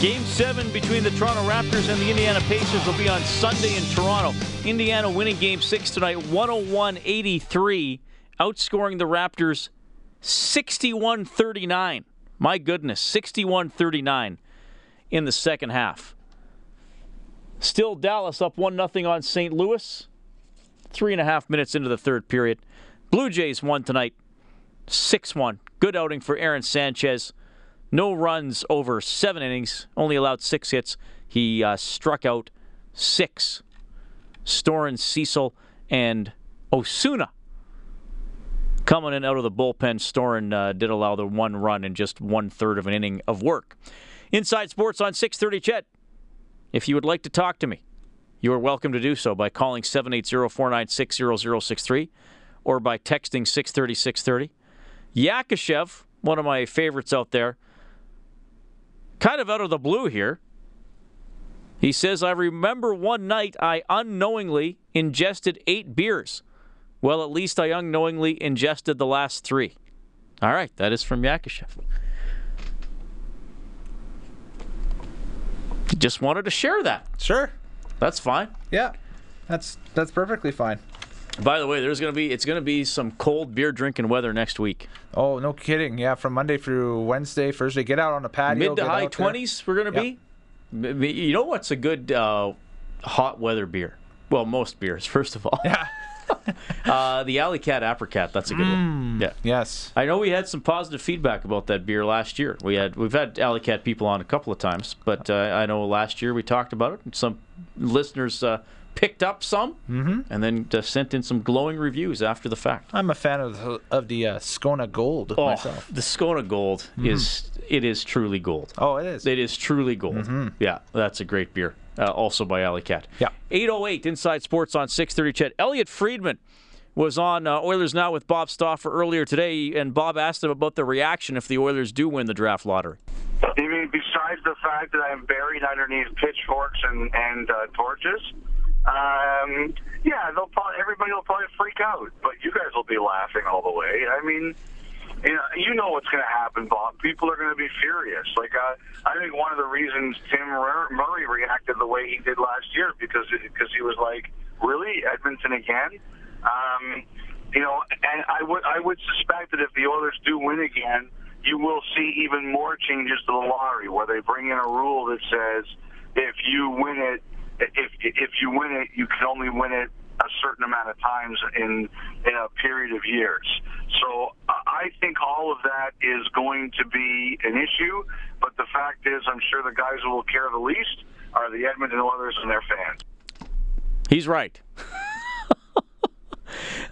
Game seven between the Toronto Raptors and the Indiana Pacers will be on Sunday in Toronto. Indiana winning game six tonight, 101 83, outscoring the Raptors 61 39. My goodness, 61 39 in the second half. Still Dallas up 1 0 on St. Louis. Three and a half minutes into the third period. Blue Jays won tonight 6 1. Good outing for Aaron Sanchez. No runs over seven innings, only allowed six hits. He uh, struck out six. Storen, Cecil, and Osuna coming in out of the bullpen. Storen uh, did allow the one run in just one third of an inning of work. Inside Sports on 630 CHED. If you would like to talk to me, you are welcome to do so by calling 780 496 0063 or by texting 630 630. Yakashev, one of my favorites out there, kind of out of the blue here. He says, I remember one night I unknowingly ingested eight beers. Well, at least I unknowingly ingested the last three. All right, that is from Yakashev. Just wanted to share that. Sure. That's fine. Yeah. That's that's perfectly fine. By the way, there's gonna be it's gonna be some cold beer drinking weather next week. Oh, no kidding. Yeah, from Monday through Wednesday, Thursday, get out on the patio. Mid to high twenties, we're gonna be. You know what's a good uh, hot weather beer? Well, most beers, first of all. Yeah. Uh, the Alley Kat Apricot. That's a good one. Yeah. Yes. I know we had some positive feedback about that beer last year. We had we've had Alley Kat people on a couple of times, but uh, I know last year we talked about it. And some listeners uh, picked up some, Mm-hmm. and then uh, sent in some glowing reviews after the fact. I'm a fan of the, of the uh, Scona Gold Oh, myself. the Scona Gold is it is truly gold. Oh, it is. It is truly gold. Yeah, that's a great beer. Uh, also by Alley Kat. Yeah. 808 Inside Sports on 630 CHED. Elliotte Friedman was on uh, Oilers Now with Bob Stauffer earlier today, and Bob asked him about the reaction if the Oilers do win the draft lottery. You mean besides the fact that I'm buried underneath pitchforks and and uh, torches? Um, yeah, they'll probably everybody will probably freak out, but you guys will be laughing all the way. I mean, you know, you know what's going to happen, Bob. People are going to be furious. Like uh, I think one of the reasons Tim Murray reacted the way he did last year because because he was like, really Edmonton again. Um, you know, and I would I would suspect that if the Oilers do win again, you will see even more changes to the lottery, where they bring in a rule that says if you win it, if if you win it, you can only win it a certain amount of times in in a period of years. So I think all of that is going to be an issue. But the fact is, I'm sure the guys who will care the least are the Edmonton Oilers and their fans. He's right.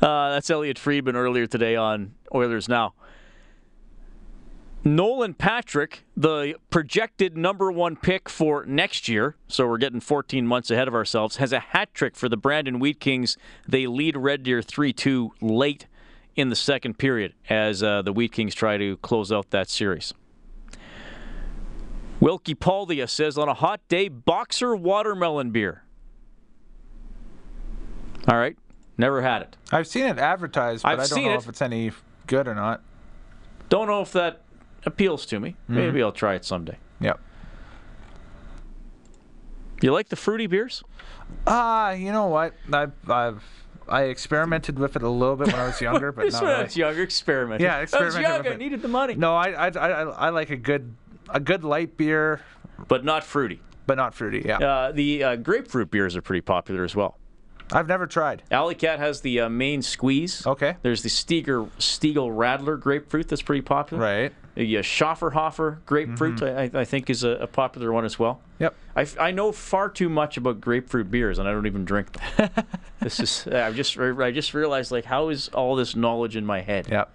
uh, that's Elliotte Friedman earlier today on Oilers Now. Nolan Patrick, the projected number one pick for next year, so we're getting 14 months ahead of ourselves, has a hat trick for the Brandon Wheat Kings. They lead Red Deer 3 2 late in the second period as uh, the Wheat Kings try to close out that series. Wilkie Paldia says on a hot day, boxer watermelon beer. All right. Never had it. I've seen it advertised, but I've I don't know it. if it's any good or not. Don't know if that appeals to me. Mm-hmm. Maybe I'll try it someday. Yep. You like the fruity beers? Ah, you know what? I've, I've I experimented with it a little bit when I was younger, but not one really. was younger, experiment. Yeah, I was experimented young, with I it. needed the money. No, I, I I I like a good a good light beer. But not fruity. but not fruity. Yeah, Uh, the uh, grapefruit beers are pretty popular as well. I've never tried. Alley Kat has the uh, main squeeze. Okay. There's the Stiegl, Stiegl Radler grapefruit that's pretty popular. Right. Uh, Schöfferhofer grapefruit, I, I think, is a, a popular one as well. Yep. I, I know far too much about grapefruit beers, and I don't even drink them. this is I just I just realized like how is all this knowledge in my head? Yep.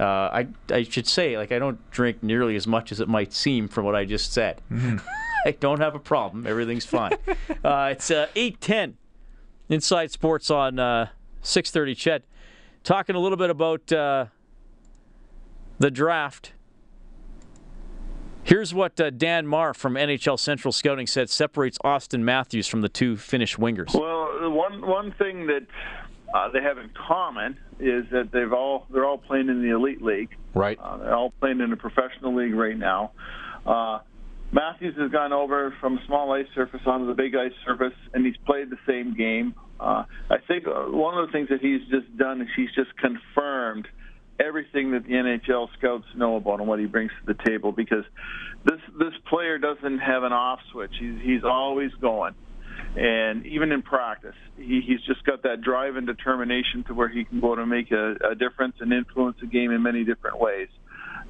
Uh, I I should say like I don't drink nearly as much as it might seem from what I just said. I don't have a problem. Everything's fine. uh, it's uh, eight ten. Inside Sports on uh, six thirty. CHED talking a little bit about uh, the draft. Here's what uh, Dan Marr from NHL Central Scouting said separates Auston Matthews from the two Finnish wingers. Well, one one thing that uh, they have in common is that they've all they're all playing in the elite league. Right. Uh, they're all playing in a professional league right now. Uh, Matthews has gone over from small ice surface onto the big ice surface, and he's played the same game. Uh, I think uh, one of the things that he's just done is he's just confirmed everything that the NHL scouts know about and what he brings to the table because this this player doesn't have an off switch. He's he's always going. And even in practice, he, he's just got that drive and determination to where he can go to make a, a difference and influence the game in many different ways.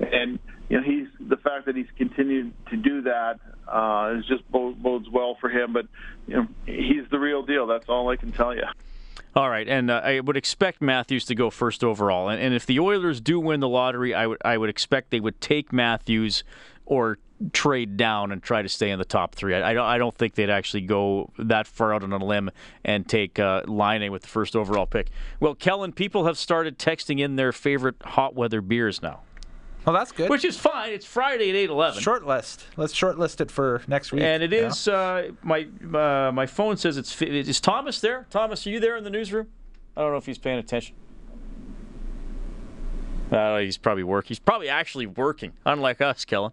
And you know, he's the fact that he's continued to do that uh, is just bodes, well for him. But you know, he's the real deal. That's all I can tell you. All right, and uh, I would expect Matthews to go first overall. And, and if the Oilers do win the lottery, I would I would expect they would take Matthews or trade down and try to stay in the top three. I, I don't I don't think they'd actually go that far out on a limb and take uh, Laine with the first overall pick. Well, Kellen, people have started texting in their favorite hot weather beers now, Well, that's good. which is fine. It's Friday at eight eleven. short list. Let's short list it for next week. And it is uh, my uh, my phone says it's is Thomas there? Thomas, are you there in the newsroom? I don't know if he's paying attention. Uh, he's probably working. He's probably actually working, unlike us, Kellen.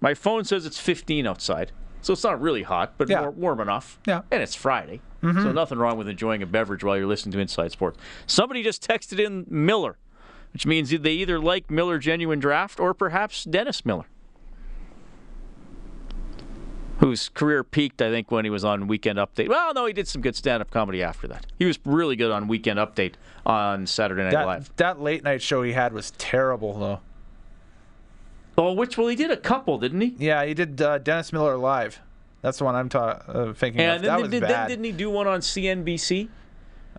My phone says it's 15 outside, so it's not really hot, but Yeah. more, warm enough. Yeah. Mm-hmm. And it's Friday, so nothing wrong with enjoying a beverage while you're listening to Inside Sports. Somebody just texted in Miller, which means they either like Miller Genuine Draft or perhaps Dennis Miller whose career peaked, I think, when he was on Weekend Update. Well, no, he did some good stand-up comedy after that. He was really good on Weekend Update on Saturday Night Live. that, that late night show he had was terrible, though. Oh, which well, he did a couple, didn't he? Yeah, he did uh, Dennis Miller live. That's the one I'm ta- uh, thinking And of. then, That was then bad. didn't he do one on CNBC?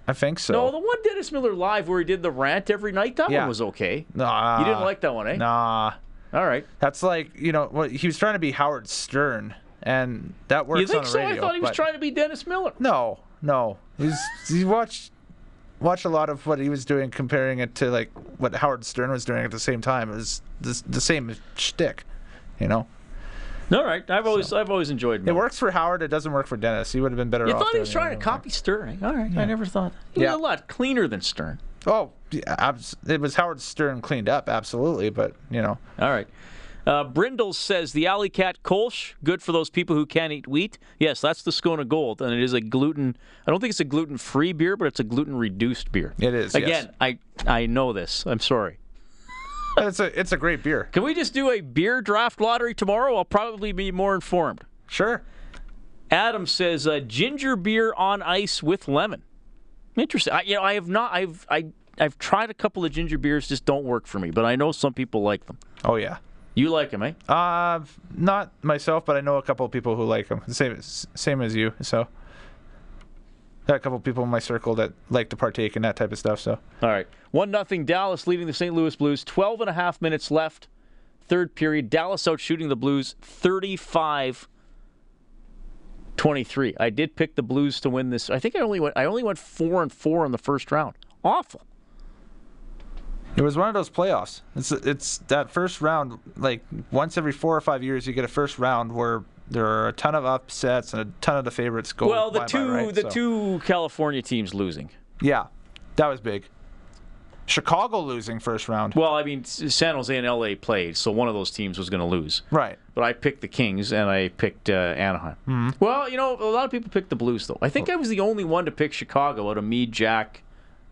I think so. No, the one Dennis Miller live where he did the rant every night. That Yeah. one was okay. nah, You didn't like that one, eh? Nah, All right. that's like you know what he was trying to be Howard Stern, and that works You think so? radio. I thought he was trying to be Dennis Miller. No, no. He's he watched watched a lot of what he was doing, comparing it to like what Howard Stern was doing at the same time. It was the, the same shtick, you know. All right. I've always I've always enjoyed. It works for Howard. It doesn't work for Dennis. He would have been better off. You thought he was trying to copy Stern. All right. I never thought. He was Yeah. a lot cleaner than Stern. Oh, yeah, it was Howard Stern cleaned up, absolutely. But you know, All right. Uh, Brindle says the Alley Kat Kolsch, good for those people who can't eat wheat. Yes, that's the Scona Gold, and it is a gluten. I don't think it's a gluten-free beer, but it's a gluten-reduced beer. It is, yes. Again, I I know this. I'm sorry. It's a it's a great beer. Can we just do a beer draft lottery tomorrow? I'll probably be more informed. Sure. Adam says uh, ginger beer on ice with lemon. Interesting. I, you know, I have not. I've I I've tried a couple of ginger beers, just don't work for me. But I know some people like them. Oh yeah. You like them, eh? Uh, not myself, but I know a couple of people who like them. Same same as you. So. Got a couple of people in my circle that like to partake in that type of stuff. So All right. 1 nothing Dallas leading the St. Louis Blues. 12 and a half minutes left. Third period. Dallas out shooting the Blues 35 23. I did pick the Blues to win this. I think I only went I only went 4 and 4 in the first round. Awful. it was one of those playoffs. It's it's that first round. Like once every four or five years, you get a first round where there are a ton of upsets and a ton of the favorites go. Well, the two right? the So- two California teams losing. Yeah, that was big. Chicago losing first round. Well, I mean San Jose and LA played, so one of those teams was going to lose. Right. But I picked the Kings and I picked uh, Anaheim. Well, you know, a lot of people picked the Blues though. I think I was the only one to pick Chicago out of me, Jack,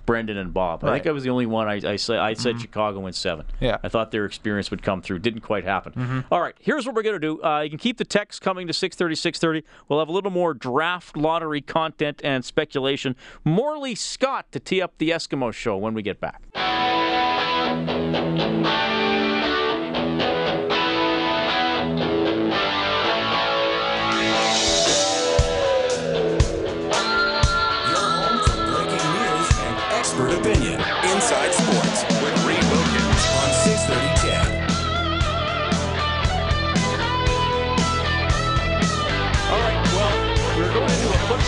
Brendan and Bob. I think I was the only one. I, I said I said Chicago in seven. Yeah. I thought their experience would come through. Didn't quite happen. All right, here's what we're going to do. Uh, you can keep the text coming to 630, 630. We'll have a little more draft lottery content and speculation. Morley Scott to tee up the Eskimo show when we get back.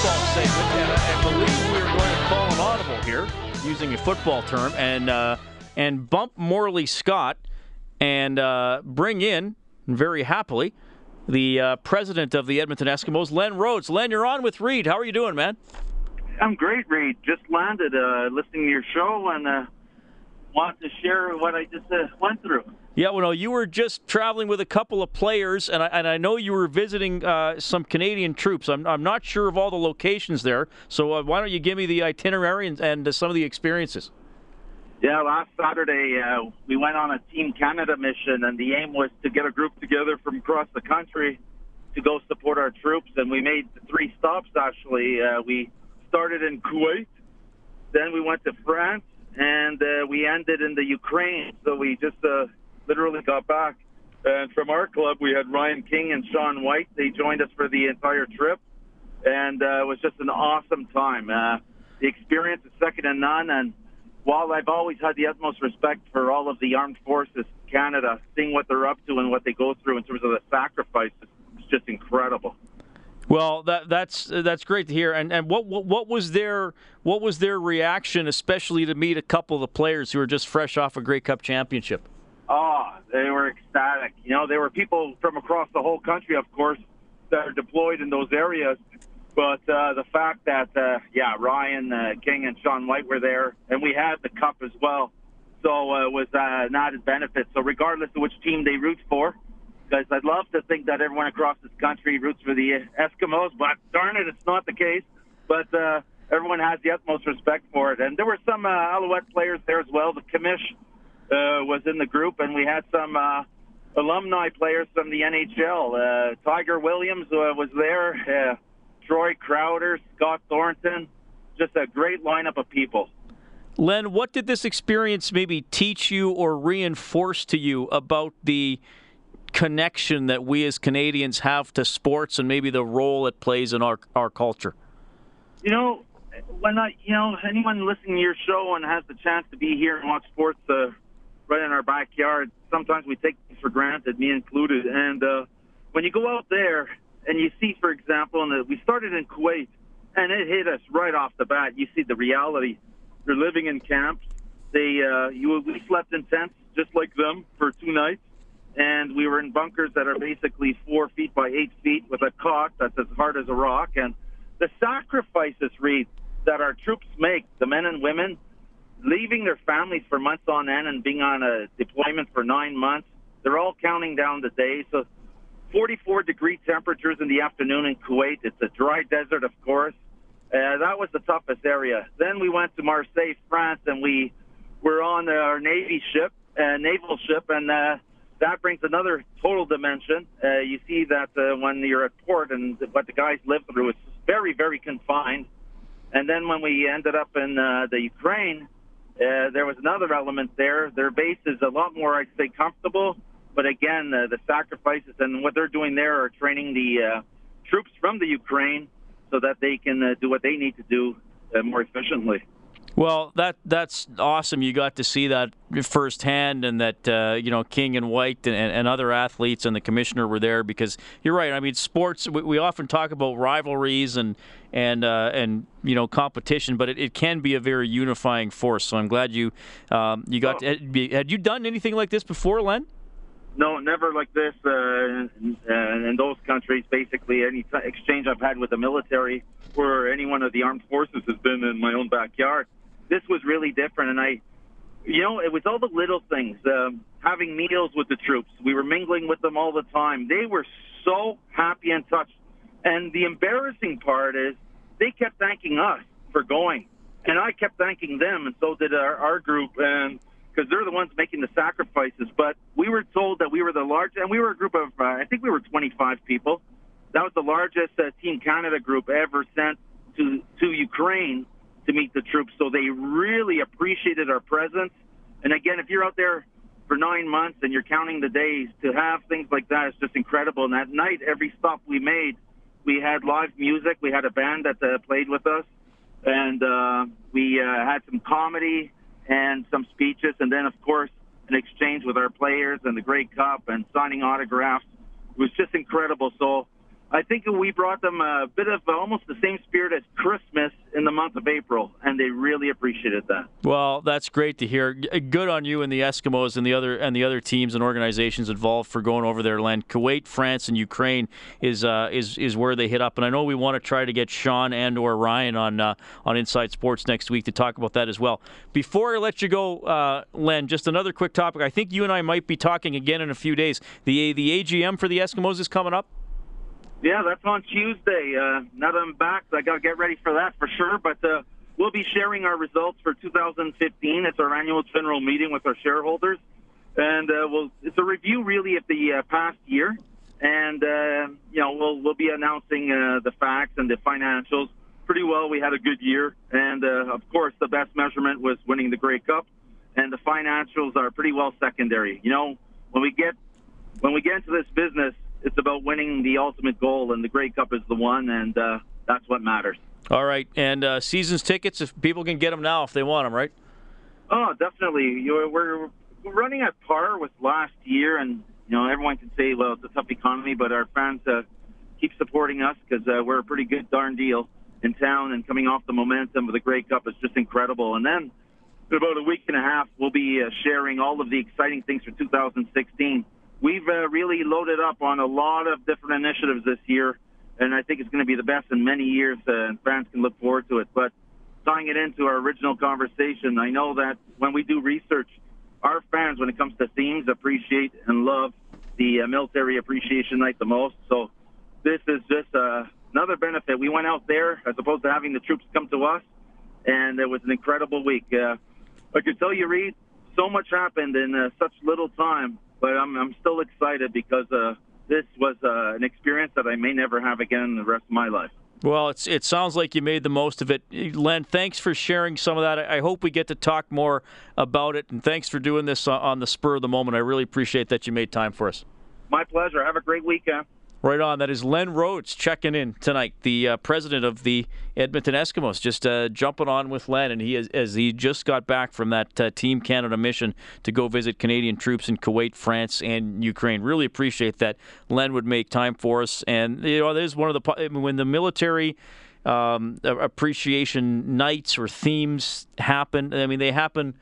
Football segment, and I, believe we're going to call an audible here, using a football term, and uh, and bump Morley Scott and uh, bring in, very happily, the uh, president of the Edmonton Eskimos, Len Rhodes. Len, you're on with Reed. How are you doing, man? I'm great, Reed. Just landed uh, listening to your show and uh, want to share what I just uh, went through. Yeah, well, no, you were just traveling with a couple of players, and I, and I know you were visiting uh, some Canadian troops. I'm, I'm not sure of all the locations there, so uh, why don't you give me the itinerary and, and uh, some of the experiences? Yeah, last Saturday uh, we went on a Team Canada mission, and the aim was to get a group together from across the country to go support our troops. And we made three stops. Actually, uh, we started in Kuwait, then we went to France, and uh, we ended in the Ukraine. So we just uh, literally got back. And from our club, we had Ryan King and Sean White. They joined us for the entire trip, and uh, it was just an awesome time. Uh, the experience is second to none, and while I've always had the utmost respect for all of the armed forces, in Canada, seeing what they're up to and what they go through in terms of the sacrifices, it's just incredible. Well, that that's that's great to hear. And and what, what what was their what was their reaction, especially to meet a couple of the players who were just fresh off a Grey Cup championship? Oh, they were ecstatic. You know, there were people from across the whole country, of course, that are deployed in those areas. But uh, the fact that, uh, yeah, Ryan uh, King and Sean White were there, and we had the cup as well, so uh, it was uh, an added benefit. So regardless of which team they root for, because I'd love to think that everyone across this country roots for the Eskimos, but darn it, it's not the case. But uh, everyone has the utmost respect for it. And there were some uh, Alouette players there as well. The commish uh, was in the group, and we had some uh, alumni players from the NHL. Uh, Tiger Williams uh, was there, uh, Troy Crowder, Scott Thornton, just a great lineup of people. Len, what did this experience maybe teach you or reinforce to you about the connection that we as Canadians have to sports and maybe the role it plays in our our culture? You know, when I, you know, anyone listening to your show and has the chance to be here and watch sports uh, right in our backyard, sometimes we take things for granted, me included. And uh, when you go out there and you see, for example, and uh, we started in Kuwait, and it hit us right off the bat. You see the reality. They're living in camps. They, uh, you, we slept in tents just like them for two nights, and we were in bunkers that are basically four feet by eight feet with a cot that's as hard as a rock. And the sacrifices, Reed, that our troops make, the men and women, leaving their families for months on end and being on a deployment for nine months, they're all counting down the days. So 44 degree temperatures in the afternoon in Kuwait. It's a dry desert, of course. Uh, that was the toughest area. Then we went to Marseille, France, and we were on our Navy ship, uh, naval ship, and uh, that brings another total dimension. Uh, you see that uh, when you're at port and what the guys live through, it's very, very confined. And then when we ended up in uh, the Ukraine, uh, there was another element there. Their base is a lot more, I'd say, comfortable. But again, uh, the sacrifices and what they're doing there are training the uh, troops from the Ukraine so that they can uh, do what they need to do uh, more efficiently. Well, that that's awesome. You got to see that firsthand, and that uh, you know King and White and, and other athletes and the commissioner were there because you're right. I mean, sports. We, we often talk about rivalries and and uh, and you know competition, but it, it can be a very unifying force. So I'm glad you um, you got. To, had you done anything like this before, Len? No, never like this uh, in, in those countries. Basically, any t- exchange I've had with the military or any one of the armed forces has been in my own backyard. This was really different, and I, you know, it was all the little things. Um, having meals with the troops, we were mingling with them all the time. They were so happy and touched. And the embarrassing part is they kept thanking us for going. and I kept thanking them, and so did our, our group, and because they're the ones making the sacrifices. But we were told that we were the largest, and we were a group of, uh, I think we were 25 people. That was the largest uh, Team Canada group ever sent to to Ukraine to meet the troops. So they really appreciated our presence. And again, if you're out there for nine months and you're counting the days, to have things like that is just incredible. And that night, every stop we made, we had live music. We had a band that uh, played with us, and uh, we uh, had some comedy and some speeches, and then of course an exchange with our players and the Grey Cup and signing autographs. It was just incredible. So I think we brought them a bit of almost the same spirit as Christmas in the month of April, and they really appreciated that. Well, that's great to hear. Good on you and the Eskimos and the other and the other teams and organizations involved for going over their land. Kuwait, France, and Ukraine is uh, is is where they hit up, and I know we want to try to get Sean and or Ryan on uh, on Inside Sports next week to talk about that as well. Before I let you go, uh, Len, just another quick topic. I think you and I might be talking again in a few days. The the AGM for the Eskimos is coming up. Yeah, that's on Tuesday. Uh, now that I'm back, I got to get ready for that for sure. But uh, we'll be sharing our results for 2015. It's our annual general meeting with our shareholders, and uh, we'll, it's a review really of the uh, past year. And uh, you know, we'll we'll be announcing uh, the facts and the financials. Pretty well, we had a good year, and uh, of course, the best measurement was winning the Grey Cup, and the financials are pretty well secondary. You know, when we get when we get into this business, it's about winning the ultimate goal, and the Grey Cup is the one, and uh, that's what matters. All right, and uh, seasons tickets, if people can get them now if they want them, right? Oh, definitely. You're, we're running at par with last year, and you know everyone can say, well, it's a tough economy, but our fans uh, keep supporting us because uh, we're a pretty good darn deal in town, and coming off the momentum of the Grey Cup is just incredible. And then in about a week and a half, we'll be uh, sharing all of the exciting things for 2016 we've uh, really loaded up on a lot of different initiatives this year, and I think it's going to be the best in many years, uh, and fans can look forward to it. But tying it into our original conversation, I know that when we do research, our fans, when it comes to themes, appreciate and love the uh, military appreciation night the most. So this is just uh, another benefit. We went out there as opposed to having the troops come to us, and it was an incredible week. Uh, I can tell you, Reed, so much happened in uh, such little time but I'm, I'm still excited because uh, this was uh, an experience that I may never have again in the rest of my life. Well, it's it sounds like you made the most of it, Len. Thanks for sharing some of that. I hope we get to talk more about it, and thanks for doing this on the spur of the moment. I really appreciate that you made time for us. My pleasure. Have a great weekend. Right on. That is Len Rhodes checking in tonight, the uh, president of the Edmonton Eskimos, just uh, jumping on with Len, and he is, as he just got back from that uh, Team Canada mission to go visit Canadian troops in Kuwait, France, and Ukraine. Really appreciate that Len would make time for us, and you know, there's one of the when the military. Um, appreciation nights or themes happen. I mean, they happen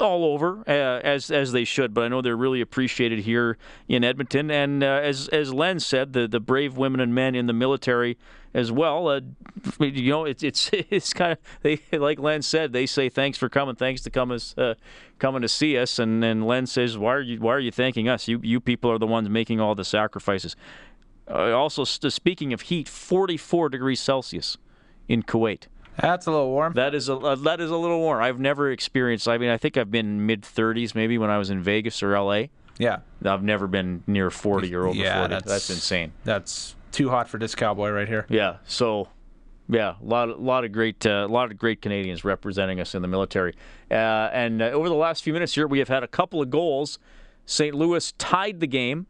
all over uh, as as they should, but I know they're really appreciated here in Edmonton. And uh, as as Len said, the the brave women and men in the military as well. Uh, you know, it's it's it's kind of they like Len said. They say thanks for coming, thanks to come us uh, coming to see us. And then Len says, why are you why are you thanking us? You you people are the ones making all the sacrifices. Uh, also, speaking of heat, 44 degrees Celsius in Kuwait. That's a little warm. That is a uh, that is a little warm. I've never experienced. I mean, I think I've been mid 30s maybe when I was in Vegas or LA. Yeah. I've never been near 40 or over yeah, 40. That's, that's insane. That's too hot for this cowboy right here. Yeah. So, yeah, a lot, a lot of great, a uh, lot of great Canadians representing us in the military. Uh, and uh, over the last few minutes here, we have had a couple of goals. St. Louis tied the game,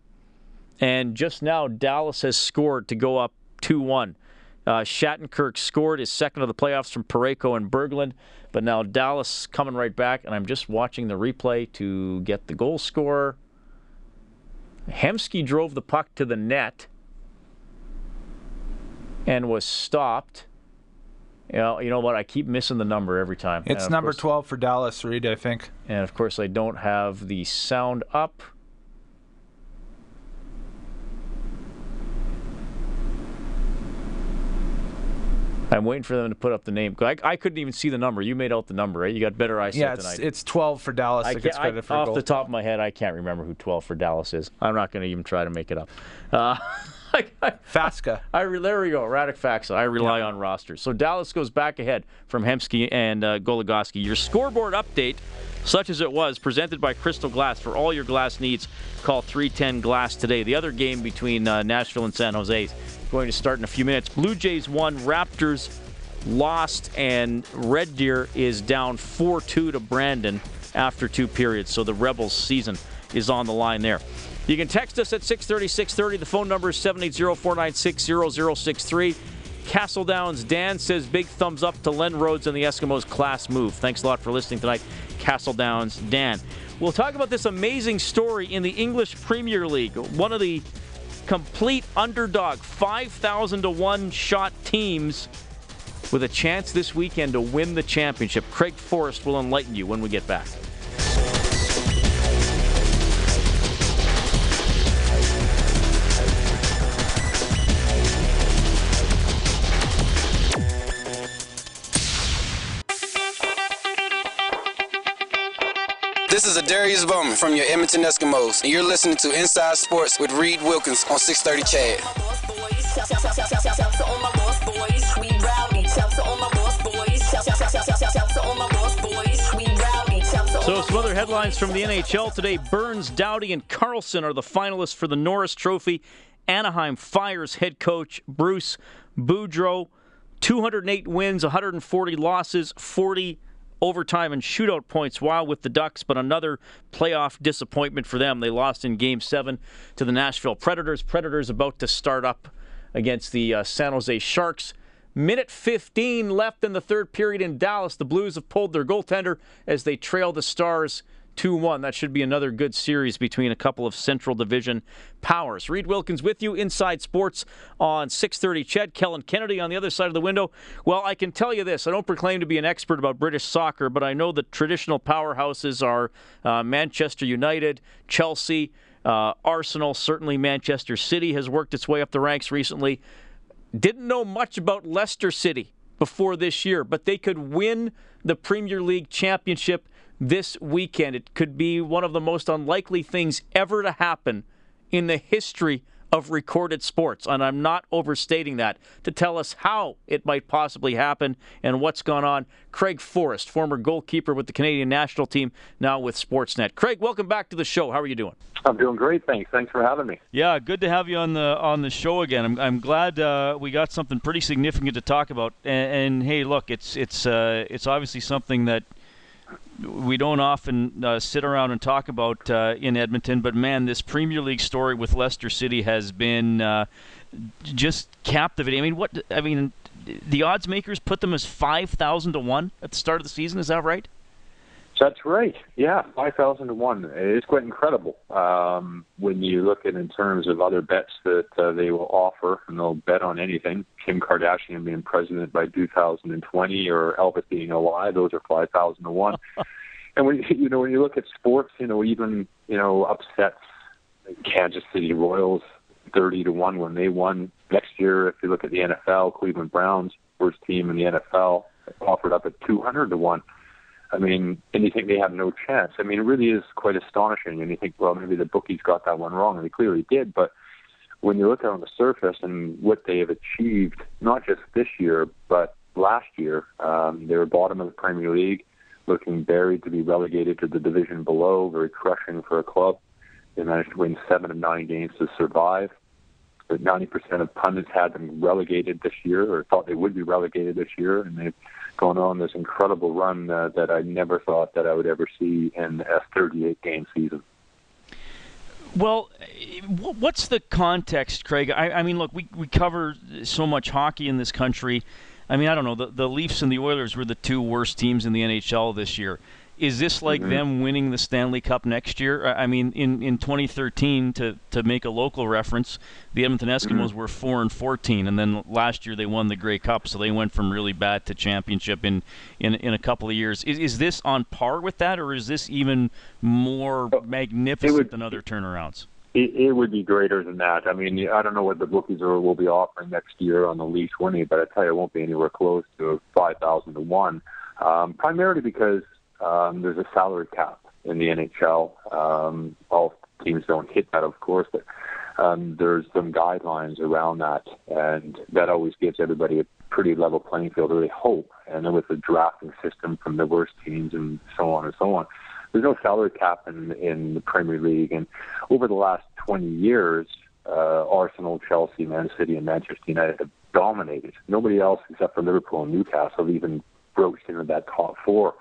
and just now Dallas has scored to go up 2-1. Uh, Shattenkirk scored his second of the playoffs from Parayko and Berglund, but now Dallas coming right back, and I'm just watching the replay to get the goal scorer. Hemsky drove the puck to the net and was stopped. You know, you know what? I keep missing the number every time. It's number course, 12 for Dallas, Reed, I think. And of course, I don't have the sound up. I'm waiting for them to put up the name. I, I couldn't even see the number. You made out the number, right? You got better eyesight Yeah, than it's it's 12 for Dallas. I gets can't- I- for off goal. the top of my head, I can't remember who 12 for Dallas is. I'm not going to even try to make it up. Uh, I, I, I there we go, Radek Faksa. I rely on rosters. So Dallas goes back ahead from Hemsky and uh, Goligoski. Your scoreboard update, such as it was, presented by Crystal Glass. For all your glass needs, call 310 Glass today. The other game between uh, Nashville and San Jose going to start in a few minutes. Blue Jays won, Raptors lost, and Red Deer is down 4 2 to Brandon after two periods. So the Rebels season is on the line there. You can text us at 630 630. The phone number is 780 496 0063. Castle Downs Dan says big thumbs up to Len Rhodes and the Eskimos class move. Thanks a lot for listening tonight, Castle Downs Dan. We'll talk about this amazing story in the English Premier League. One of the complete underdog, 5,000 to 1 shot teams with a chance this weekend to win the championship. Craig Forrest will enlighten you when we get back. Is Adarius Bowman from your Edmonton Eskimos, and you're listening to Inside Sports with Reed Wilkins on 630 CHED. So, some other headlines from the NHL today. Burns, Doughty, and Karlsson are the finalists for the Norris Trophy. Anaheim fires head coach Bruce Boudreau. 208 wins, 140 losses, 40 overtime and shootout points while with the Ducks, but another playoff disappointment for them. They lost in Game 7 to the Nashville Predators. Predators about to start up against the uh, San Jose Sharks. Minute 15 left in the third period in Dallas. The Blues have pulled their goaltender as they trail the Stars 2 1. That should be another good series between a couple of Central Division powers. Reed Wilkins with you inside sports on 630. Ched Kellen Kennedy on the other side of the window. Well, I can tell you this I don't proclaim to be an expert about British soccer, but I know the traditional powerhouses are uh, Manchester United, Chelsea, uh, Arsenal, certainly Manchester City has worked its way up the ranks recently. Didn't know much about Leicester City before this year, but they could win the Premier League championship this weekend. It could be one of the most unlikely things ever to happen in the history of recorded sports. And I'm not overstating that to tell us how it might possibly happen and what's gone on. Craig Forrest, former goalkeeper with the Canadian national team, now with Sportsnet. Craig, welcome back to the show. How are you doing? I'm doing great, thanks. Thanks for having me. Yeah, good to have you on the on the show again. I'm, I'm glad uh, we got something pretty significant to talk about. And, and hey, look, it's it's uh, it's obviously something that we don't often uh, sit around and talk about uh, in Edmonton. But man, this Premier League story with Leicester City has been uh, just captivating. I mean, what I mean, the odds makers put them as five thousand to one at the start of the season. Is that right? That's right. Yeah, five thousand to one. It's quite incredible um, when you look at in terms of other bets that uh, they will offer, and they'll bet on anything. Kim Kardashian being president by 2020, or Elvis being alive. Those are five thousand to one. and when you know when you look at sports, you know even you know upsets, Kansas City Royals thirty to one when they won next year. If you look at the NFL, Cleveland Browns, first team in the NFL, offered up at two hundred to one. I mean, and you think they have no chance. I mean, it really is quite astonishing. And you think, well, maybe the bookies got that one wrong, and they clearly did. But when you look at on the surface and what they have achieved, not just this year, but last year, um, they were bottom of the Premier League, looking buried to be relegated to the division below, very crushing for a club. They managed to win seven of nine games to survive. But 90% of pundits had them relegated this year, or thought they would be relegated this year, and they've gone on this incredible run uh, that I never thought that I would ever see in a 38 game season. Well, what's the context, Craig? I, I, mean, look, we, we cover so much hockey in this country. I mean, I don't know. The, the Leafs and the Oilers were the two worst teams in the NHL this year. Is this like mm-hmm. them winning the Stanley Cup next year? I mean, in, in 2013, to, to make a local reference, the Edmonton Eskimos mm-hmm. were four and 14, and then last year they won the Grey Cup, so they went from really bad to championship in in, in a couple of years. Is, is this on par with that, or is this even more magnificent would, than other turnarounds? It, it would be greater than that. I mean, I don't know what the bookies are, will be offering next year on the Leafs winning, but I tell you, it won't be anywhere close to five thousand to one. Um, primarily because um, there's a salary cap in the NHL. Um, all teams don't hit that, of course, but um, there's some guidelines around that, and that always gives everybody a pretty level playing field, or they hope. And then with the drafting system from the worst teams and so on and so on, there's no salary cap in in the Premier League. And over the last 20 years, uh, Arsenal, Chelsea, Man City, and Manchester United have dominated. Nobody else except for Liverpool and Newcastle have even broached into that top four.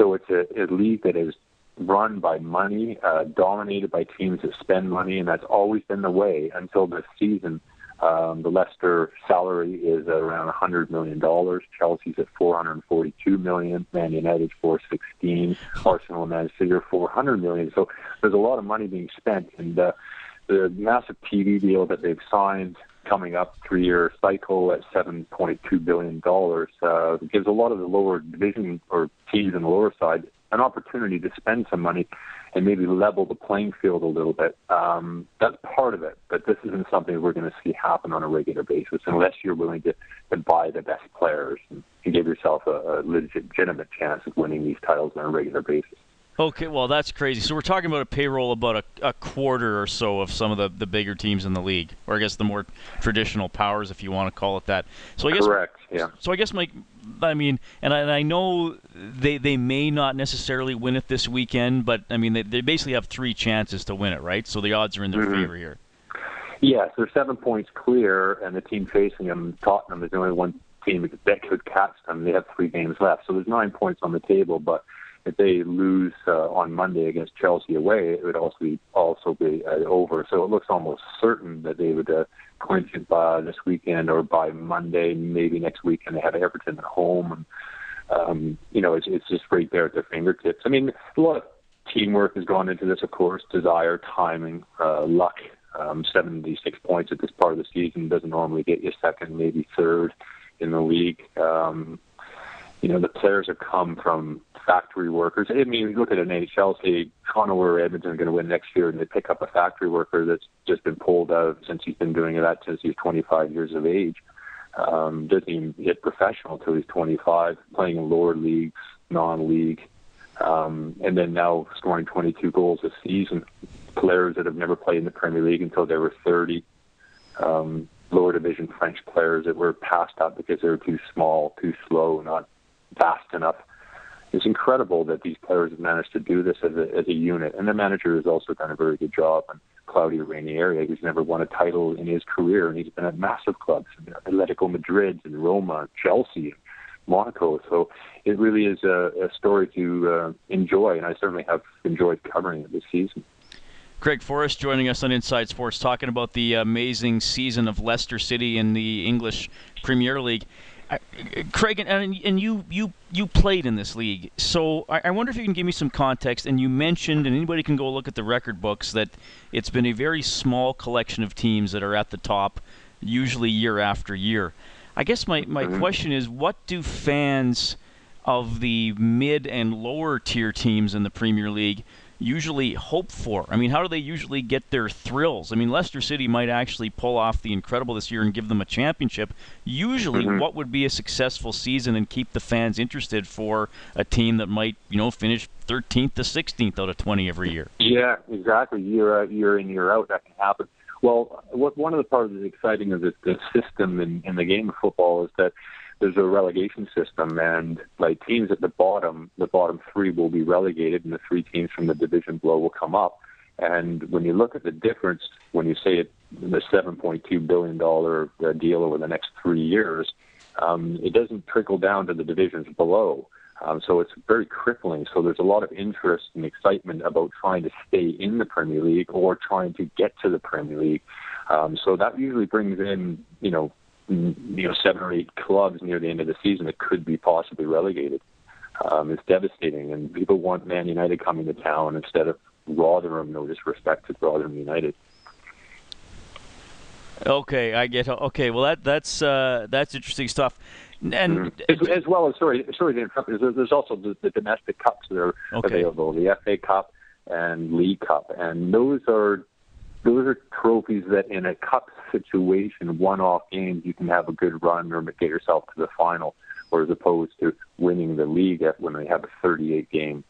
So it's a, a league that is run by money, uh, dominated by teams that spend money, and that's always been the way until this season. Um, the Leicester salary is around 100 million dollars. Chelsea's at 442 million. Man United 416. Arsenal and Man City are 400 million. So there's a lot of money being spent, and uh, the massive TV deal that they've signed coming up three-year cycle at 7.2 billion dollars uh, gives a lot of the lower division or teams in the lower side an opportunity to spend some money and maybe level the playing field a little bit. Um, that's part of it, but this isn't something we're going to see happen on a regular basis unless you're willing to, to buy the best players and, and give yourself a, a legitimate chance of winning these titles on a regular basis. Okay, well that's crazy. So we're talking about a payroll about a, a quarter or so of some of the, the bigger teams in the league, or I guess the more traditional powers, if you want to call it that. So I guess correct. Yeah. So I guess my, I mean, and I, and I know they they may not necessarily win it this weekend, but I mean they, they basically have three chances to win it, right? So the odds are in their mm-hmm. favor here. Yes, they're seven points clear, and the team facing them, Tottenham, is the only one team that could catch them. They have three games left, so there's nine points on the table, but if they lose uh, on Monday against Chelsea away, it would also be also be uh, over. So it looks almost certain that they would uh, clinch it by this weekend or by Monday, maybe next weekend. They have Everton at home, and um, you know it's it's just right there at their fingertips. I mean, a lot of teamwork has gone into this, of course. Desire, timing, uh, luck. Um, 76 points at this part of the season doesn't normally get you second, maybe third in the league. Um, you know, the players have come from factory workers. I mean, look at an NHL, say Toronto or Edmonton are going to win next year, and they pick up a factory worker that's just been pulled out since he's been doing that since he's 25 years of age. Um, doesn't even get professional until he's 25, playing in lower leagues, non-league, um, and then now scoring 22 goals a season. Players that have never played in the Premier League until they were 30. Um, lower division French players that were passed up because they were too small, too slow, not fast enough. It's incredible that these players have managed to do this as a, as a unit, and the manager has also done a very good job. And Claudio Ranieri, who's never won a title in his career, and he's been at massive clubs, Atletico Madrid and Roma, Chelsea, Monaco. So it really is a, a story to uh, enjoy, and I certainly have enjoyed covering it this season. Craig Forrest joining us on Inside Sports, talking about the amazing season of Leicester City in the English Premier League. Craig, and, and you you you played in this league, so I, I, wonder if you can give me some context. And you mentioned, and anybody can go look at the record books, that it's been a very small collection of teams that are at the top, usually year after year. I guess my my mm-hmm. question is, what do fans of the mid and lower tier teams in the Premier League usually hope for? I mean, how do they usually get their thrills? I mean, Leicester City might actually pull off the incredible this year and give them a championship. Usually, mm-hmm. what would be a successful season and keep the fans interested for a team that might, you know, finish 13th to 16th out of 20 every year? Yeah, exactly. Year out, year in, year out, that can happen. Well, what one of the parts that's exciting of the, the system in, in the game of football is that there's a relegation system, and like teams at the bottom, the bottom three will be relegated, and the three teams from the division below will come up. And when you look at the difference, when you say it, the 7.2 billion dollar uh, deal over the next three years, um, it doesn't trickle down to the divisions below. Um, so it's very crippling. So there's a lot of interest and excitement about trying to stay in the Premier League or trying to get to the Premier League. Um, so that usually brings in, you know, you know seven or eight clubs near the end of the season that could be possibly relegated. Um, it's devastating, and people want Man United coming to town instead of Rotherham. No disrespect to Rotherham United. Okay, I get. Okay, well that that's uh, that's interesting stuff. And mm-hmm. as, as, well as sorry, sorry to interrupt. There's, there's also the, the, domestic cups that are okay. available, the FA Cup and League Cup, and those are those are trophies that in a cup situation, one-off games, you can have a good run or get yourself to the final, or as opposed to winning the league at when they have a 38 game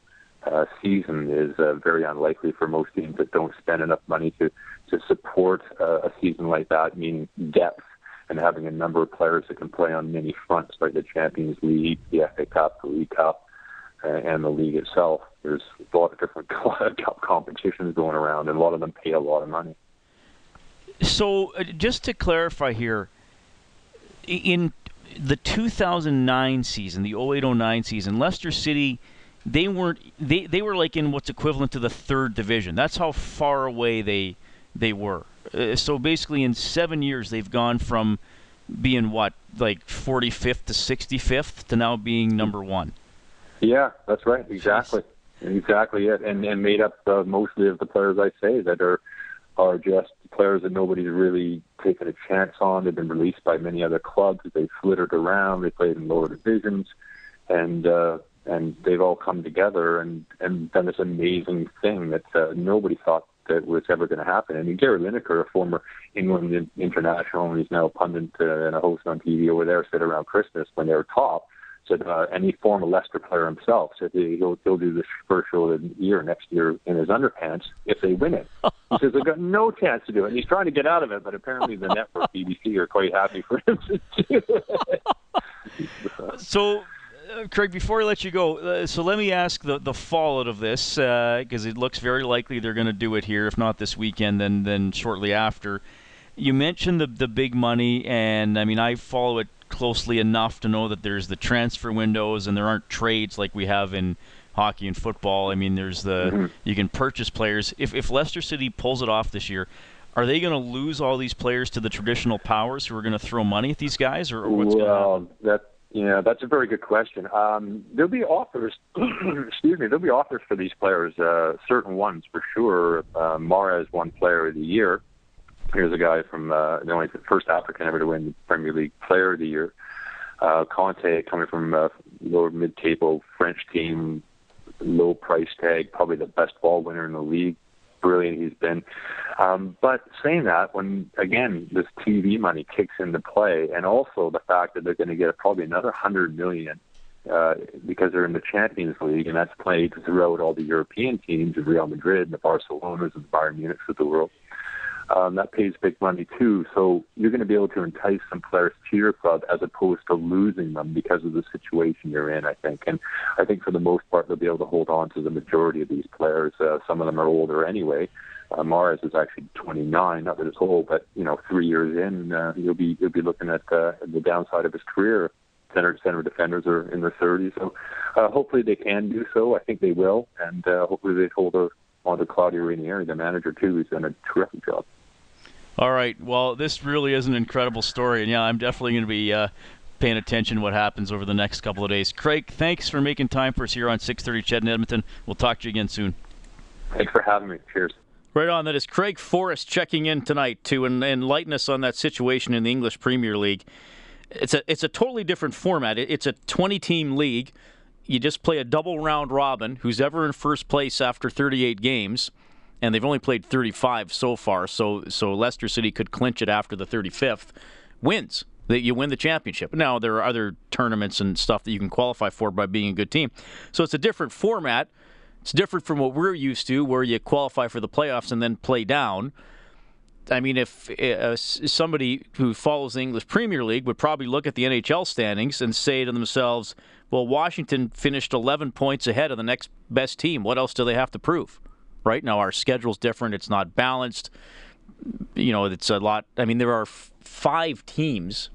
uh, season is uh, very unlikely for most teams that don't spend enough money to to support uh, a season like that, meaning depth and having a number of players that can play on many fronts, like the Champions League, the FA Cup, the League Cup, uh, and the league itself. There's a lot of different cup competitions going around, and a lot of them pay a lot of money. So, uh, just to clarify here, in the 2009 season, the 0809 season, Leicester City they weren't they, they were like in what's equivalent to the third division. That's how far away they they were. Uh, so basically, in seven years, they've gone from being what like 45th to 65th to now being number one. Yeah, that's right. Exactly. Exactly it, and and made up uh, mostly of the players I say that are are just players that nobody's really taken a chance on. They've been released by many other clubs. They've flittered around. They played in lower divisions, and uh, and they've all come together and and done this amazing thing that uh, nobody thought that was ever going to happen. I mean, Gary Lineker, a former England international, and he's now a pundit uh, and a host on TV over there, said around Christmas when they were top, said, uh, and he former Leicester player himself, said he'll he'll do this first show of the year next year in his underpants if they win it. He says they've got no chance to do it. And he's trying to get out of it, but apparently the network BBC are quite happy for him to do it. so uh, Craig, before I let you go, uh, so let me ask the the fallout of this because uh, it looks very likely they're going to do it here, if not this weekend, then then shortly after. You mentioned the the big money, and I mean I follow it closely enough to know that there's the transfer windows and there aren't trades like we have in hockey and football. I mean, there's the mm-hmm. you can purchase players. If if Leicester City pulls it off this year, are they going to lose all these players to the traditional powers who are going to throw money at these guys, or, or what's well, going to happen? That yeah, that's a very good question. Um, there'll be offers. excuse me. There'll be offers for these players. Uh, certain ones for sure. Uh, is one Player of the Year. Here's a guy from uh, the only first African ever to win the Premier League Player of the Year. Uh, Kanté coming from a lower mid-table French team, low price tag, probably the best ball winner in the league brilliant he's been. Um, but saying that, when again this TV money kicks into play, and also the fact that they're going to get probably another hundred million uh, because they're in the Champions League, and that's played throughout all the European teams, Real Madrid, and the Barcelonas, and the Bayern Munichs of the world um, that pays big money too. So you're going to be able to entice some players to your club as opposed to losing them because of the situation you're in. I think, and I think for the most part they'll be able to hold on to the majority of these players. Uh, some of them are older anyway. Uh, Mahrez is actually 29, not that it's old, but you know, three years in, uh, you'll be you'll be looking at uh, the downside of his career. Center center defenders are in their 30s, so uh, hopefully they can do so. I think they will, and uh, hopefully they hold on to Claudio Ranieri, the manager too, who's done a terrific job. All right. Well, this really is an incredible story, and yeah, I'm definitely going to be uh, paying attention to what happens over the next couple of days. Craig, thanks for making time for us here on 6:30 CHED in Edmonton. We'll talk to you again soon. Thanks for having me. Cheers. Right on. That is Craig Forrest checking in tonight to enlighten us on that situation in the English Premier League. It's a it's a totally different format. It's a 20 team league. You just play a double round robin. Who's ever in first place after 38 games and they've only played 35 so far. So so Leicester City could clinch it after the 35th wins. That you win the championship. Now there are other tournaments and stuff that you can qualify for by being a good team. So it's a different format. It's different from what we're used to, where you qualify for the playoffs and then play down. I mean, if uh, somebody who follows the English Premier League would probably look at the NHL standings and say to themselves, "Well, Washington finished 11 points ahead of the next best team. What else do they have to prove?" Right? Now our schedule's different. It's not balanced. You know it's a lot i mean there are f- five teams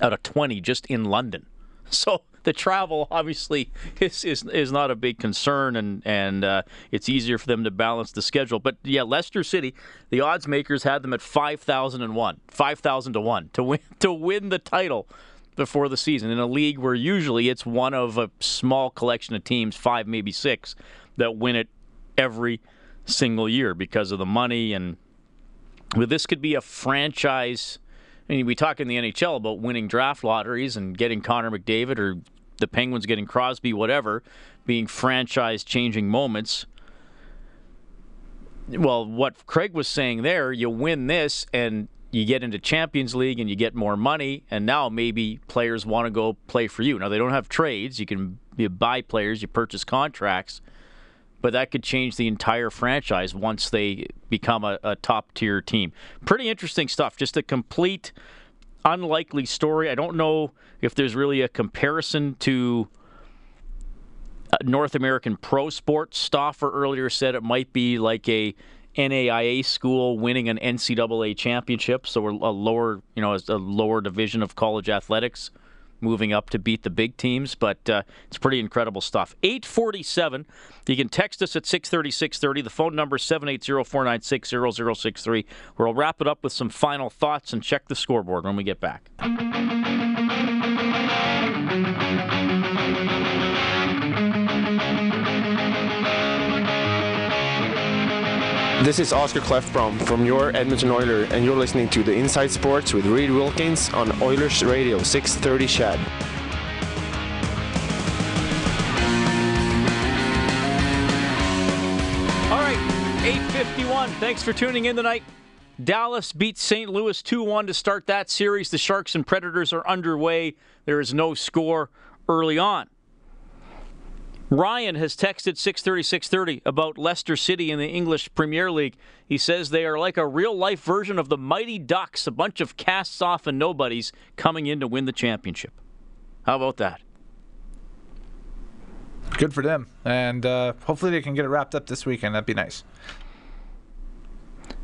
out of 20 just in london. So the travel obviously is, is, is not a big concern and and uh, it's easier for them to balance the schedule. But yeah Leicester City the odds makers had them at 5001 5000 to 1 to win to win the title before the season. In a league where usually it's one of a small collection of teams 5 maybe 6 that win it every single year because of the money and this could be a franchise. I mean, we talk in the NHL about winning draft lotteries and getting Connor McDavid or the Penguins getting Crosby, whatever, being franchise changing moments. well, what Craig was saying there, you win this and you get into Champions League and you get more money, and now maybe players want to go play for you. Now they don't have trades; you can you buy players, you purchase contracts, but that could change the entire franchise once they become a, a top tier team. Pretty interesting stuff. Just a complete unlikely story. I don't know if there's really a comparison to uh, North American pro sports. Stauffer earlier said it might be like a NAIA school winning an NCAA championship, so a lower, you know, a lower division of college athletics moving up to beat the big teams, but uh, it's pretty incredible stuff. 847. You can text us at 630, 630. The phone number is 780-496-0063. We'll wrap it up with some final thoughts and check the scoreboard when we get back. This is Oscar Klefbom from your Edmonton Oiler, and you're listening to the Inside Sports with Reid Wilkins on Oilers Radio 630 CHED. All right, 851. Thanks for tuning in tonight. Dallas beats St. Louis 2 1 to start that series. The Sharks and Predators are underway. There is no score early on. Ryan has texted 630 630 about Leicester City in the English Premier League. He says they are like a real life version of the Mighty Ducks, a bunch of casts off and nobodies coming in to win the championship. How about that? Good for them. And uh, hopefully they can get it wrapped up this weekend. That'd be nice.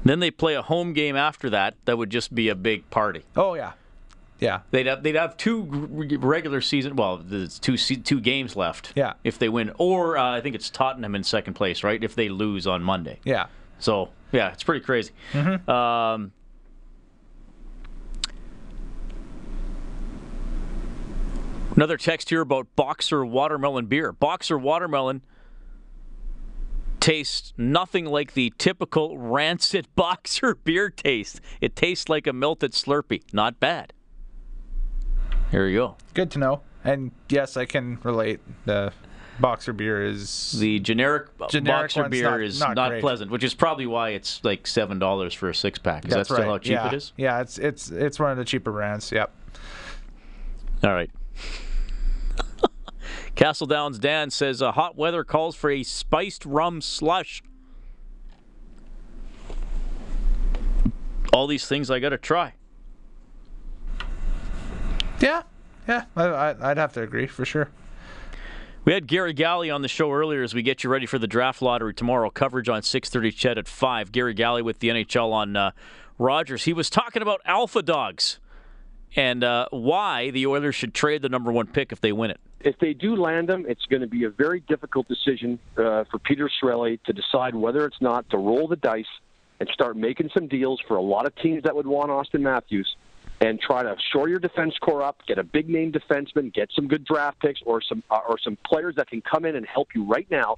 Then they play a home game after that. That would just be a big party. Oh, yeah. Yeah, they'd have they'd have two regular season. Well, there's two two games left. Yeah, if they win, or uh, I think it's Tottenham in second place, right? If they lose on Monday. Yeah. So yeah, it's pretty crazy. Mm-hmm. Um, another text here about Boxer watermelon beer. Boxer watermelon tastes nothing like the typical rancid Boxer beer taste. It tastes like a melted Slurpee. Not bad. Here you go. Good to know. And yes, I can relate. The boxer beer is the generic, generic boxer beer not, is not, not pleasant, which is probably why it's like seven dollars for a six pack. Is That's that still right. how cheap yeah. it is? Yeah, it's it's it's one of the cheaper brands. Yep. All right. Castle Downs Dan says uh, hot weather calls for a spiced rum slush. All these things I got to try. Yeah, yeah, I, would have to agree for sure. We had Garry Galley on the show earlier as we get you ready for the draft lottery tomorrow. Coverage on 6:30 CHED at five. Garry Galley with the NHL on uh, Rogers. He was talking about alpha dogs and uh, why the Oilers should trade the number one pick if they win it. If they do land them, it's going to be a very difficult decision uh, for Peter Chiarelli to decide whether it's not to roll the dice and start making some deals for a lot of teams that would want Auston Matthews and try to shore your defense core up, get a big name defenseman, get some good draft picks or some uh, or some players that can come in and help you right now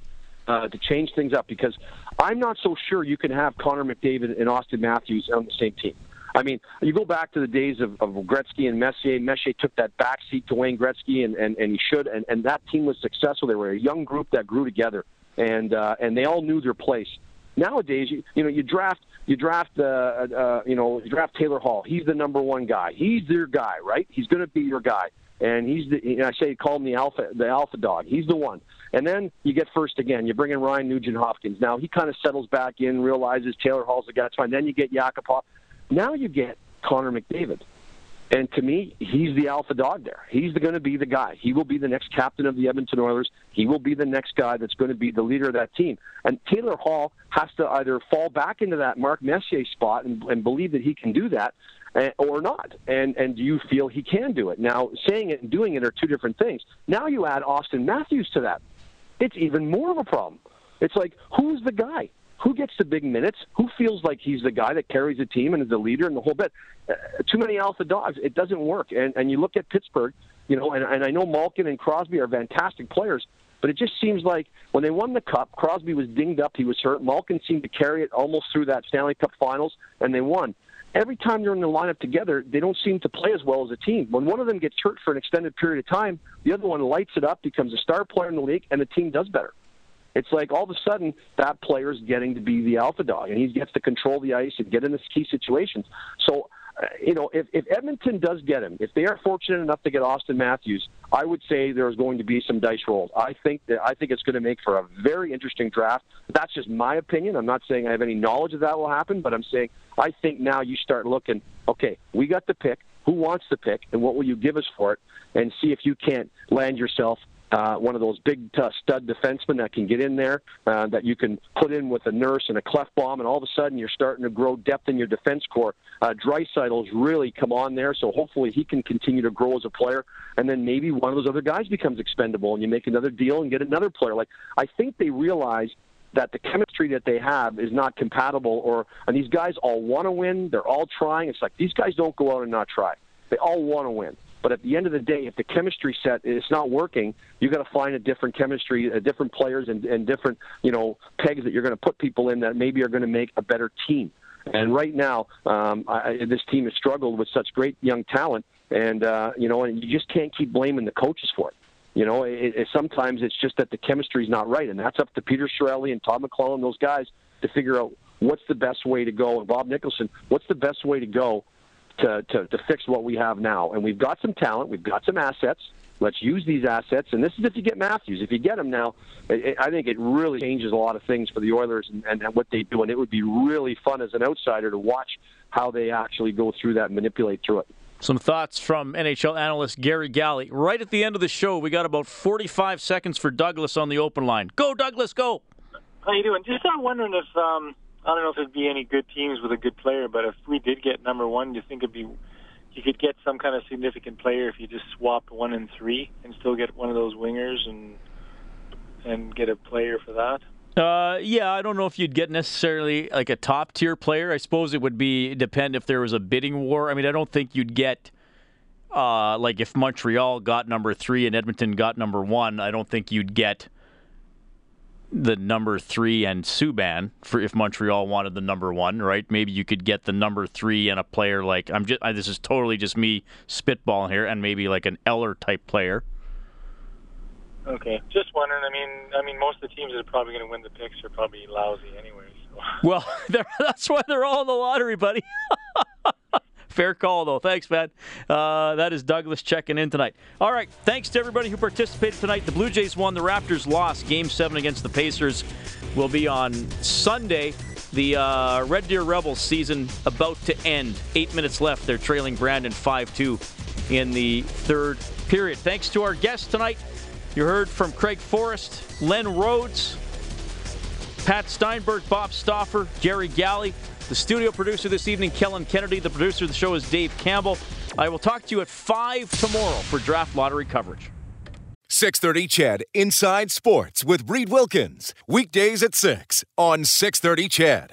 uh, to change things up. Because I'm not so sure you can have Connor McDavid and Auston Matthews on the same team. I mean, you go back to the days of, of Gretzky and Messier. Messier took that back seat to Wayne Gretzky, and, and, and he should. And, and that team was successful. They were a young group that grew together, and uh, and they all knew their place. Nowadays, you, you know, you draft you draft uh, uh, you know you draft Taylor Hall. He's the number one guy. He's your guy, right? He's going to be your guy, and he's the. You know, I say call him the alpha the alpha dog. He's the one. And then you get first again. You bring in Ryan Nugent Hopkins. Now he kind of settles back in, realizes Taylor Hall's the guy. That's fine. Then you get Yakupov. Now you get Connor McDavid. And to me, he's the alpha dog there. He's going to be the guy. He will be the next captain of the Edmonton Oilers. He will be the next guy that's going to be the leader of that team. And Taylor Hall has to either fall back into that Mark Messier spot and, and believe that he can do that eh, or not. And and do you feel he can do it? Now, saying it and doing it are two different things. Now you add Auston Matthews to that. It's even more of a problem. It's like, who's the guy? Who gets the big minutes? Who feels like he's the guy that carries the team and is the leader and the whole bit? Uh, too many alpha dogs. It doesn't work. And and you look at Pittsburgh, you know, and, and I know Malkin and Crosby are fantastic players, but it just seems like when they won the cup, Crosby was dinged up, he was hurt. Malkin seemed to carry it almost through that Stanley Cup Finals, and they won. Every time they're in the lineup together, they don't seem to play as well as a team. When one of them gets hurt for an extended period of time, the other one lights it up, becomes a star player in the league, and the team does better. It's like all of a sudden that player's getting to be the alpha dog, and he gets to control the ice and get in the key situations. So uh, you know, if, if Edmonton does get him, if they are fortunate enough to get Auston Matthews, I would say there's going to be some dice rolls. I think that I think it's going to make for a very interesting draft. That's just my opinion. I'm not saying I have any knowledge of that will happen, but I'm saying I think now you start looking. Okay, we got the pick. Who wants the pick, and what will you give us for it? And see if you can't land yourself uh, one of those big uh, stud defensemen that can get in there, uh, that you can put in with a nurse and a Klefbom, and all of a sudden you're starting to grow depth in your defense core. Uh, Draisaitl's really come on there, so hopefully he can continue to grow as a player, and then maybe one of those other guys becomes expendable, and you make another deal and get another player. Like I think they realize that the chemistry that they have is not compatible, or and these guys all want to win. They're all trying. It's like these guys don't go out and not try. They all want to win. But at the end of the day, if the chemistry set is not working, you got to find a different chemistry, a different players, and, and different you know pegs that you're going to put people in that maybe are going to make a better team. And right now, um, I, this team has struggled with such great young talent, and uh, you know, and you just can't keep blaming the coaches for it. You know, it, it, sometimes it's just that the chemistry is not right, and that's up to Peter Chiarelli and Todd McLellan, those guys, to figure out what's the best way to go. And Bob Nicholson, what's the best way to go to, to, to fix what we have now. And we've got some talent, we've got some assets. Let's use these assets. And this is if you get Matthews. If you get him now, it, I think it really changes a lot of things for the Oilers and, and, and what they do. And it would be really fun as an outsider to watch how they actually go through that and manipulate through it. Some thoughts from NHL analyst Garry Galley. Right at the end of the show, we got about 45 seconds for Douglas on the open line. Go, Douglas, go. How you doing? Just I'm wondering if um, I don't know if there'd be any good teams with a good player, but if we did get number one, do you think it'd be you could get some kind of significant player if you just swapped one and three and still get one of those wingers and and get a player for that? Uh, yeah, I don't know if you'd get necessarily like a top tier player. I suppose it would be depend if there was a bidding war. I mean, I don't think you'd get uh, like if Montreal got number three and Edmonton got number one. I don't think you'd get the number three and Subban for if Montreal wanted the number one, right? Maybe you could get the number three and a player like I'm just I, this is totally just me spitballing here, and maybe like an Eller type player. Okay, just wondering. I mean, I mean, most of the teams that are probably going to win the picks are probably lousy anyway. So. Well, that's why they're all in the lottery, buddy. Fair call, though. Thanks, man. Uh, that is Douglas checking in tonight. All right. Thanks to everybody who participated tonight. The Blue Jays won. The Raptors lost. Game seven against the Pacers will be on Sunday. The uh, Red Deer Rebels season about to end. Eight minutes left. They're trailing Brandon 5 2 in the third period. Thanks to our guests tonight. You heard from Craig Forrest, Len Rhodes, Pat Steinberg, Bob Stauffer, Jerry Galley. The studio producer this evening, Kellen Kennedy. The producer of the show is Dave Campbell. I will talk to you at 5 tomorrow for draft lottery coverage. 630 CHED Inside Sports with Reid Wilkins. Weekdays at 6 on 630 CHED.